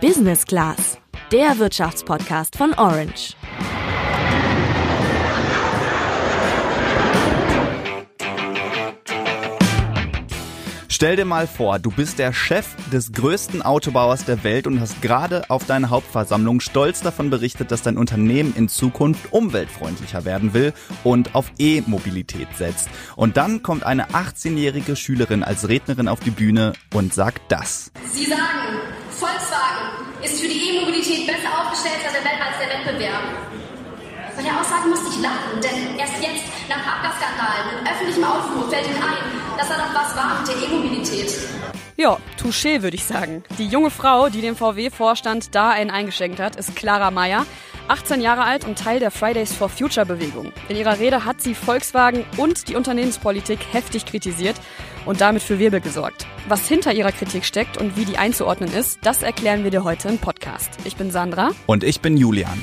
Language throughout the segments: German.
Business Class, der Wirtschaftspodcast von Orange. Stell dir mal vor, du bist der Chef des größten Autobauers der Welt und hast gerade auf deiner Hauptversammlung stolz davon berichtet, dass dein Unternehmen in Zukunft umweltfreundlicher werden will und auf E-Mobilität setzt. Und dann kommt eine 18-jährige Schülerin als Rednerin auf die Bühne und sagt das. Sie sagen, ist für die E-Mobilität besser aufgestellt als der Wettbewerb. Bei der Aussage musste ich lachen, denn erst jetzt, nach Abgasskandalen, in öffentlichem Aufruf, fällt Ihnen ein, dass da noch was war mit der E-Mobilität. Ja, touché, würde ich sagen. Die junge Frau, die dem VW-Vorstand da einen eingeschenkt hat, ist Clara Meyer. 18 Jahre alt und Teil der Fridays for Future Bewegung. In ihrer Rede hat sie Volkswagen und die Unternehmenspolitik heftig kritisiert und damit für Wirbel gesorgt. Was hinter ihrer Kritik steckt und wie die einzuordnen ist, das erklären wir dir heute im Podcast. Ich bin Sandra. Und ich bin Julian.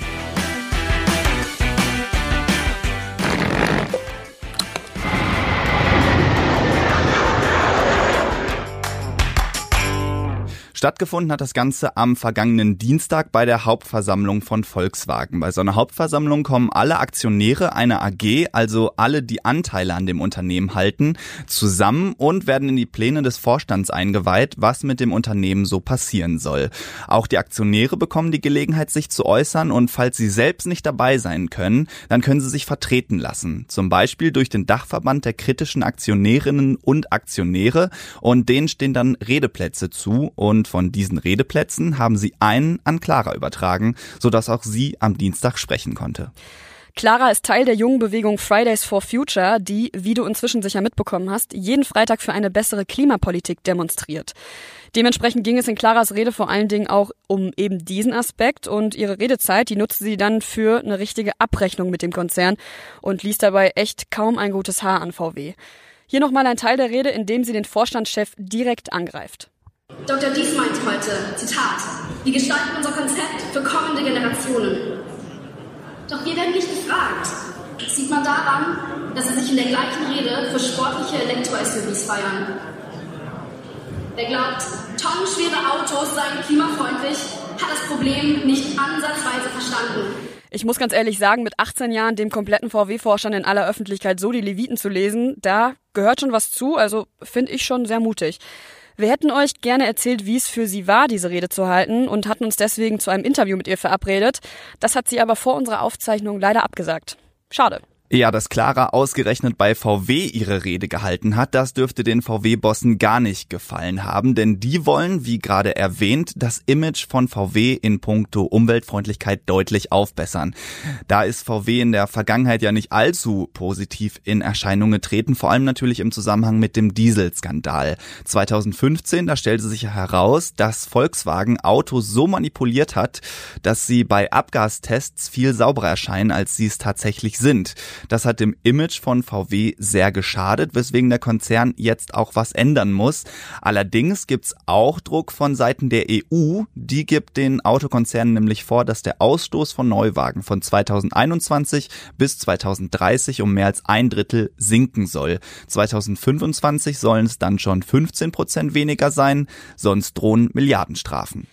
Stattgefunden hat das Ganze am vergangenen Dienstag bei der Hauptversammlung von Volkswagen. Bei so einer Hauptversammlung kommen alle Aktionäre einer AG, also alle, die Anteile an dem Unternehmen halten, zusammen und werden in die Pläne des Vorstands eingeweiht, was mit dem Unternehmen so passieren soll. Auch die Aktionäre bekommen die Gelegenheit, sich zu äußern und falls sie selbst nicht dabei sein können, dann können sie sich vertreten lassen. Zum Beispiel durch den Dachverband der kritischen Aktionärinnen und Aktionäre und denen stehen dann Redeplätze zu und von diesen Redeplätzen haben sie einen an Clara übertragen, sodass auch sie am Dienstag sprechen konnte. Clara ist Teil der jungen Bewegung Fridays for Future, die, wie du inzwischen sicher mitbekommen hast, jeden Freitag für eine bessere Klimapolitik demonstriert. Dementsprechend ging es in Claras Rede vor allen Dingen auch um eben diesen Aspekt und ihre Redezeit, die nutzte sie dann für eine richtige Abrechnung mit dem Konzern und ließ dabei echt kaum ein gutes Haar an VW. Hier nochmal ein Teil der Rede, in dem sie den Vorstandschef direkt angreift. Dr. Dies meint heute, Zitat, wir gestalten unser Konzept für kommende Generationen. Doch wir werden nicht gefragt. Das sieht man daran, dass sie sich in der gleichen Rede für sportliche Elektro-SUVs feiern. Wer glaubt, tonnenschwere Autos seien klimafreundlich, hat das Problem nicht ansatzweise verstanden. Ich muss ganz ehrlich sagen, mit 18 Jahren dem kompletten VW-Vorstand in aller Öffentlichkeit so die Leviten zu lesen, da gehört schon was zu, also finde ich schon sehr mutig. Wir hätten euch gerne erzählt, wie es für sie war, diese Rede zu halten und hatten uns deswegen zu einem Interview mit ihr verabredet. Das hat sie aber vor unserer Aufzeichnung leider abgesagt. Schade. Ja, dass Clara ausgerechnet bei VW ihre Rede gehalten hat, das dürfte den VW-Bossen gar nicht gefallen haben, denn die wollen, wie gerade erwähnt, das Image von VW in puncto Umweltfreundlichkeit deutlich aufbessern. Da ist VW in der Vergangenheit ja nicht allzu positiv in Erscheinung getreten, vor allem natürlich im Zusammenhang mit dem Dieselskandal. 2015, da stellte sich heraus, dass Volkswagen Autos so manipuliert hat, dass sie bei Abgastests viel sauberer erscheinen, als sie es tatsächlich sind. Das hat dem Image von VW sehr geschadet, weswegen der Konzern jetzt auch was ändern muss. Allerdings gibt's auch Druck von Seiten der EU. Die gibt den Autokonzernen nämlich vor, dass der Ausstoß von Neuwagen von 2021 bis 2030 um mehr als ein Drittel sinken soll. 2025 sollen es dann schon 15 Prozent weniger sein, sonst drohen Milliardenstrafen.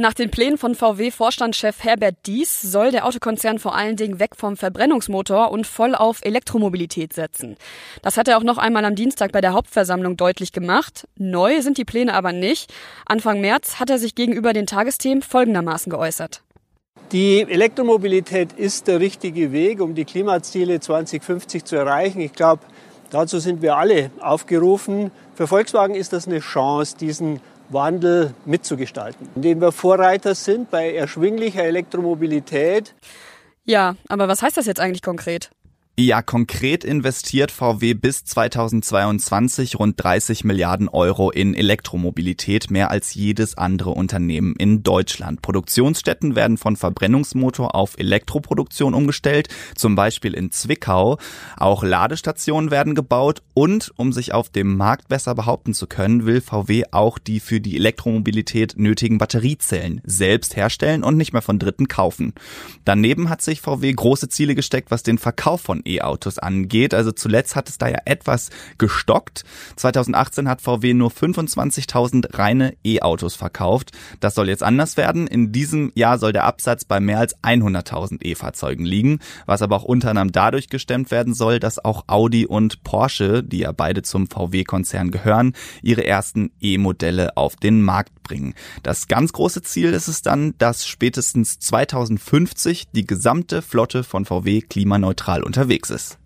Nach den Plänen von VW-Vorstandschef Herbert Dies soll der Autokonzern vor allen Dingen weg vom Verbrennungsmotor und voll auf Elektromobilität setzen. Das hat er auch noch einmal am Dienstag bei der Hauptversammlung deutlich gemacht. Neu sind die Pläne aber nicht. Anfang März hat er sich gegenüber den Tagesthemen folgendermaßen geäußert. Die Elektromobilität ist der richtige Weg, um die Klimaziele 2050 zu erreichen. Ich glaube, dazu sind wir alle aufgerufen. Für Volkswagen ist das eine Chance, diesen Wandel mitzugestalten, indem wir Vorreiter sind bei erschwinglicher Elektromobilität. Ja, aber was heißt das jetzt eigentlich konkret? Ja, konkret investiert VW bis 2022 rund 30 Milliarden Euro in Elektromobilität, mehr als jedes andere Unternehmen in Deutschland. Produktionsstätten werden von Verbrennungsmotor auf Elektroproduktion umgestellt, zum Beispiel in Zwickau. Auch Ladestationen werden gebaut und um sich auf dem Markt besser behaupten zu können, will VW auch die für die Elektromobilität nötigen Batteriezellen selbst herstellen und nicht mehr von Dritten kaufen. Daneben hat sich VW große Ziele gesteckt, was den Verkauf von E-Autos angeht. Also zuletzt hat es da ja etwas gestockt. 2018 hat VW nur 25.000 reine E-Autos verkauft. Das soll jetzt anders werden. In diesem Jahr soll der Absatz bei mehr als 100.000 E-Fahrzeugen liegen, was aber auch unter anderem dadurch gestemmt werden soll, dass auch Audi und Porsche, die ja beide zum VW-Konzern gehören, ihre ersten E-Modelle auf den Markt bringen. Das ganz große Ziel ist es dann, dass spätestens 2050 die gesamte Flotte von VW klimaneutral unterwegs ist.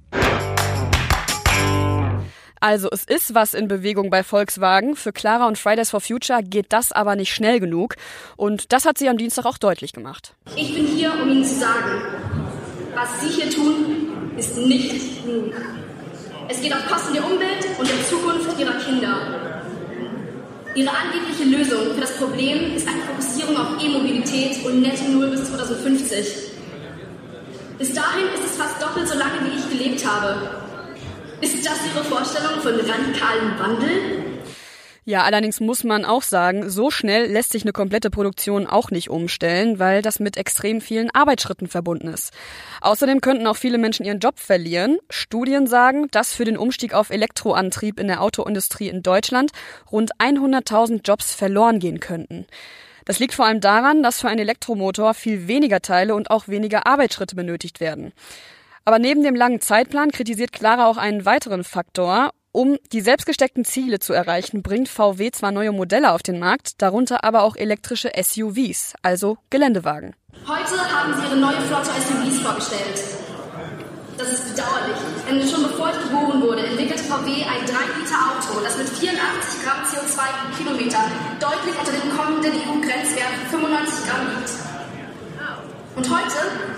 Also es ist was in Bewegung bei Volkswagen. Für Clara und Fridays for Future geht das aber nicht schnell genug. Und das hat sie am Dienstag auch deutlich gemacht. Ich bin hier, um Ihnen zu sagen, was Sie hier tun, ist nicht genug. Es geht auf Kosten der Umwelt und der Zukunft Ihrer Kinder. Ihre angebliche Lösung für das Problem ist eine Fokussierung auf E-Mobilität und Netto Null bis 2050. Bis dahin ist es fast doppelt so lange, wie ich gelebt habe. Ist das Ihre Vorstellung von radikalem Wandel? Ja, allerdings muss man auch sagen, so schnell lässt sich eine komplette Produktion auch nicht umstellen, weil das mit extrem vielen Arbeitsschritten verbunden ist. Außerdem könnten auch viele Menschen ihren Job verlieren. Studien sagen, dass für den Umstieg auf Elektroantrieb in der Autoindustrie in Deutschland rund 100.000 Jobs verloren gehen könnten. Das liegt vor allem daran, dass für einen Elektromotor viel weniger Teile und auch weniger Arbeitsschritte benötigt werden. Aber neben dem langen Zeitplan kritisiert Clara auch einen weiteren Faktor. Um die selbstgesteckten Ziele zu erreichen, bringt VW zwar neue Modelle auf den Markt, darunter aber auch elektrische SUVs, also Geländewagen. Heute haben Sie Ihre neue Flotte SUVs vorgestellt. Das ist bedauerlich, denn schon bevor ich geboren wurde, entwickelte VW ein 3-Liter-Auto, das mit 84 Gramm CO2 pro Kilometer deutlich unter dem kommenden EU-Grenzwert 95 Gramm liegt. Und heute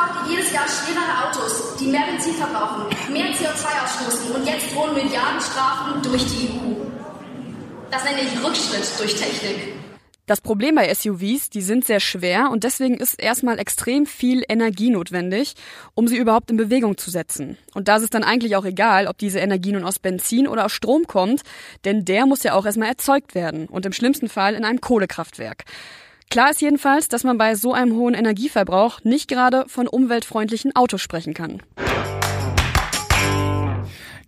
Verkauft ihr jedes Jahr schwerere Autos, die mehr Benzin verbrauchen, mehr CO2 ausstoßen und jetzt drohen Milliardenstrafen durch die EU. Das nenne ich Rückschritt durch Technik. Das Problem bei SUVs, die sind sehr schwer und deswegen ist erstmal extrem viel Energie notwendig, um sie überhaupt in Bewegung zu setzen. Und da ist es dann eigentlich auch egal, ob diese Energie nun aus Benzin oder aus Strom kommt, denn der muss ja auch erstmal erzeugt werden und im schlimmsten Fall in einem Kohlekraftwerk. Klar ist jedenfalls, dass man bei so einem hohen Energieverbrauch nicht gerade von umweltfreundlichen Autos sprechen kann.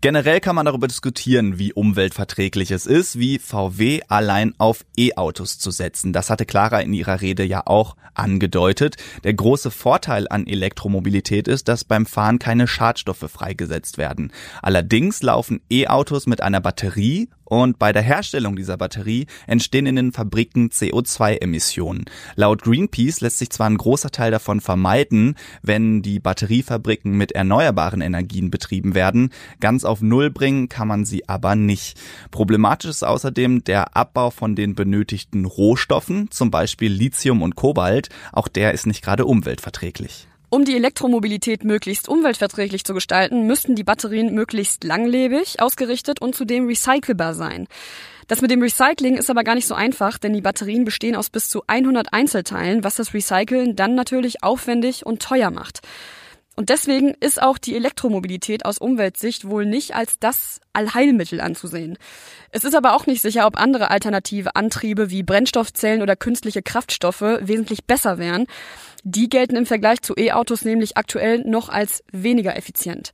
Generell kann man darüber diskutieren, wie umweltverträglich es ist, wie VW allein auf E-Autos zu setzen. Das hatte Clara in ihrer Rede ja auch angedeutet. Der große Vorteil an Elektromobilität ist, dass beim Fahren keine Schadstoffe freigesetzt werden. Allerdings laufen E-Autos mit einer Batterie und bei der Herstellung dieser Batterie entstehen in den Fabriken CO2-Emissionen. Laut Greenpeace lässt sich zwar ein großer Teil davon vermeiden, wenn die Batteriefabriken mit erneuerbaren Energien betrieben werden. Ganz auf Null bringen kann man sie aber nicht. Problematisch ist außerdem der Abbau von den benötigten Rohstoffen, zum Beispiel Lithium und Kobalt. Auch der ist nicht gerade umweltverträglich. Um die Elektromobilität möglichst umweltverträglich zu gestalten, müssten die Batterien möglichst langlebig, ausgerichtet und zudem recycelbar sein. Das mit dem Recycling ist aber gar nicht so einfach, denn die Batterien bestehen aus bis zu 100 Einzelteilen, was das Recyceln dann natürlich aufwendig und teuer macht. Und deswegen ist auch die Elektromobilität aus Umweltsicht wohl nicht als das Allheilmittel anzusehen. Es ist aber auch nicht sicher, ob andere alternative Antriebe wie Brennstoffzellen oder künstliche Kraftstoffe wesentlich besser wären. Die gelten im Vergleich zu E-Autos nämlich aktuell noch als weniger effizient.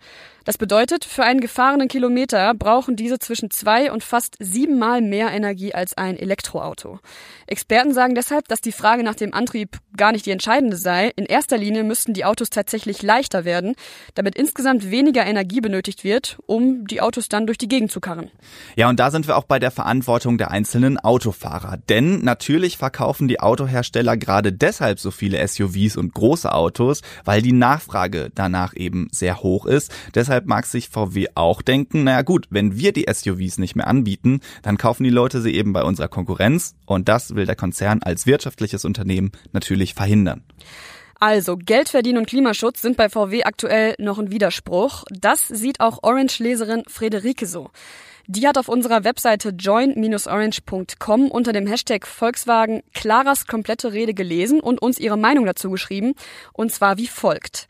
Das bedeutet, für einen gefahrenen Kilometer brauchen diese zwischen zwei und fast siebenmal mehr Energie als ein Elektroauto. Experten sagen deshalb, dass die Frage nach dem Antrieb gar nicht die entscheidende sei. In erster Linie müssten die Autos tatsächlich leichter werden, damit insgesamt weniger Energie benötigt wird, um die Autos dann durch die Gegend zu karren. Ja, und da sind wir auch bei der Verantwortung der einzelnen Autofahrer. Denn natürlich verkaufen die Autohersteller gerade deshalb so viele SUVs und große Autos, weil die Nachfrage danach eben sehr hoch ist. Deshalb mag sich VW auch denken, naja gut, wenn wir die SUVs nicht mehr anbieten, dann kaufen die Leute sie eben bei unserer Konkurrenz und das will der Konzern als wirtschaftliches Unternehmen natürlich verhindern. Also, Geld verdienen und Klimaschutz sind bei VW aktuell noch ein Widerspruch. Das sieht auch Orange-Leserin Frederike so. Die hat auf unserer Webseite join-orange.com unter dem Hashtag Volkswagen Claras komplette Rede gelesen und uns ihre Meinung dazu geschrieben. Und zwar wie folgt.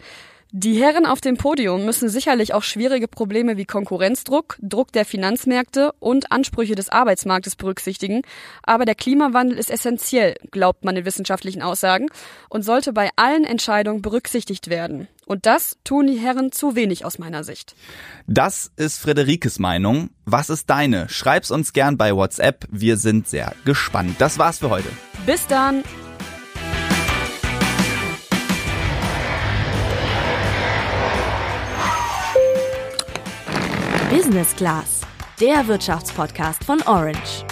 Die Herren auf dem Podium müssen sicherlich auch schwierige Probleme wie Konkurrenzdruck, Druck der Finanzmärkte und Ansprüche des Arbeitsmarktes berücksichtigen. Aber der Klimawandel ist essentiell, glaubt man in wissenschaftlichen Aussagen, und sollte bei allen Entscheidungen berücksichtigt werden. Und das tun die Herren zu wenig aus meiner Sicht. Das ist Friederikes Meinung. Was ist deine? Schreib's uns gern bei WhatsApp. Wir sind sehr gespannt. Das war's für heute. Bis dann! Business Class, der Wirtschaftspodcast von Orange.